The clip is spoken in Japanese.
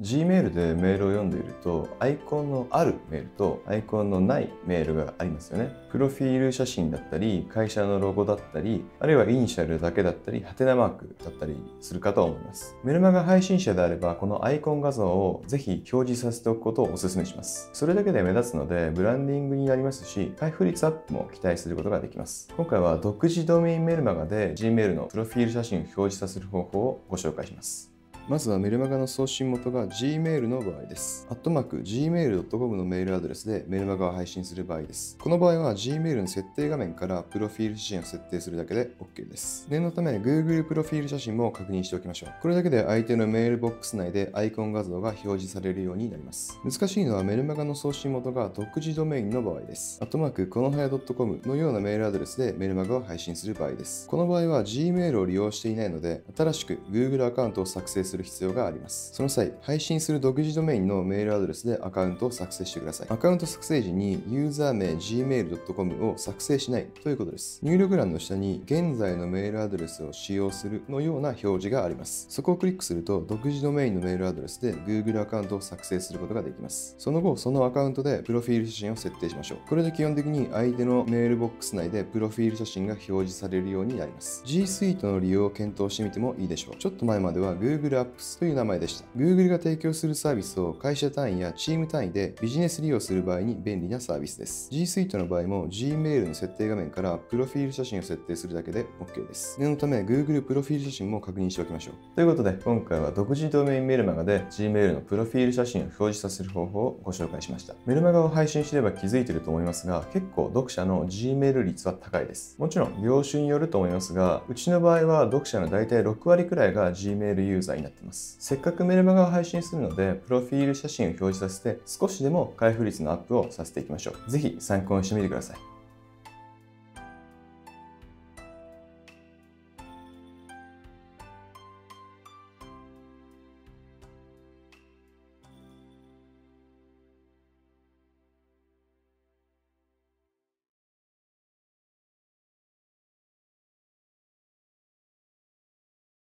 Gmail でメールを読んでいると、アイコンのあるメールとアイコンのないメールがありますよね。プロフィール写真だったり、会社のロゴだったり、あるいはイニシャルだけだったり、ハテナマークだったりするかと思います。メルマガ配信者であれば、このアイコン画像をぜひ表示させておくことをお勧めします。それだけで目立つので、ブランディングになりますし、開封率アップも期待することができます。今回は独自ドメインメルマガで Gmail のプロフィール写真を表示させる方法をご紹介します。まずはメルマガの送信元が Gmail の場合です。アットマーク gmail.com のメールアドレスでメルマガを配信する場合です。この場合は Gmail の設定画面からプロフィール写真を設定するだけで OK です。念のため Google プロフィール写真も確認しておきましょう。これだけで相手のメールボックス内でアイコン画像が表示されるようになります。難しいのはメルマガの送信元が独自ドメインの場合です。アットマークこのはや .com のようなメールアドレスでメルマガを配信する場合です。この場合は Gmail を利用していないので新しく Google アカウントを作成するする必要があります。。その際、配信する独自ドメインのメールアドレスでアカウントを作成してください。アカウント作成時にユーザー名 gmail.com を作成しないということです。入力欄の下に現在のメールアドレスを使用するのような表示があります。そこをクリックすると独自ドメインのメールアドレスで Google アカウントを作成することができます。その後、そのアカウントでプロフィール写真を設定しましょう。これで基本的に相手のメールボックス内でプロフィール写真が表示されるようになります。G Suite の利用を検討してみてもいいでしょう。ちょっと前までは Google Apps という名前でした。Google が提供するサービスを会社単位やチーム単位でビジネス利用する場合に便利なサービスです。G Suite の場合も Gmail の設定画面からプロフィール写真を設定するだけで OK です。念のため Google プロフィール写真も確認しておきましょう。ということで今回は独自ドメインメルマガで Gmail のプロフィール写真を表示させる方法をご紹介しました。メルマガを配信すれば気づいてると思いますが結構読者の Gmail 率は高いです。もちろん業種によると思いますがうちの場合は読者の大体6割くらいが Gmail ユーザーにななっています。せっかくメルマガを配信するのでプロフィール写真を表示させて少しでも開封率のアップをさせていきましょう。是非参考にしてみてください。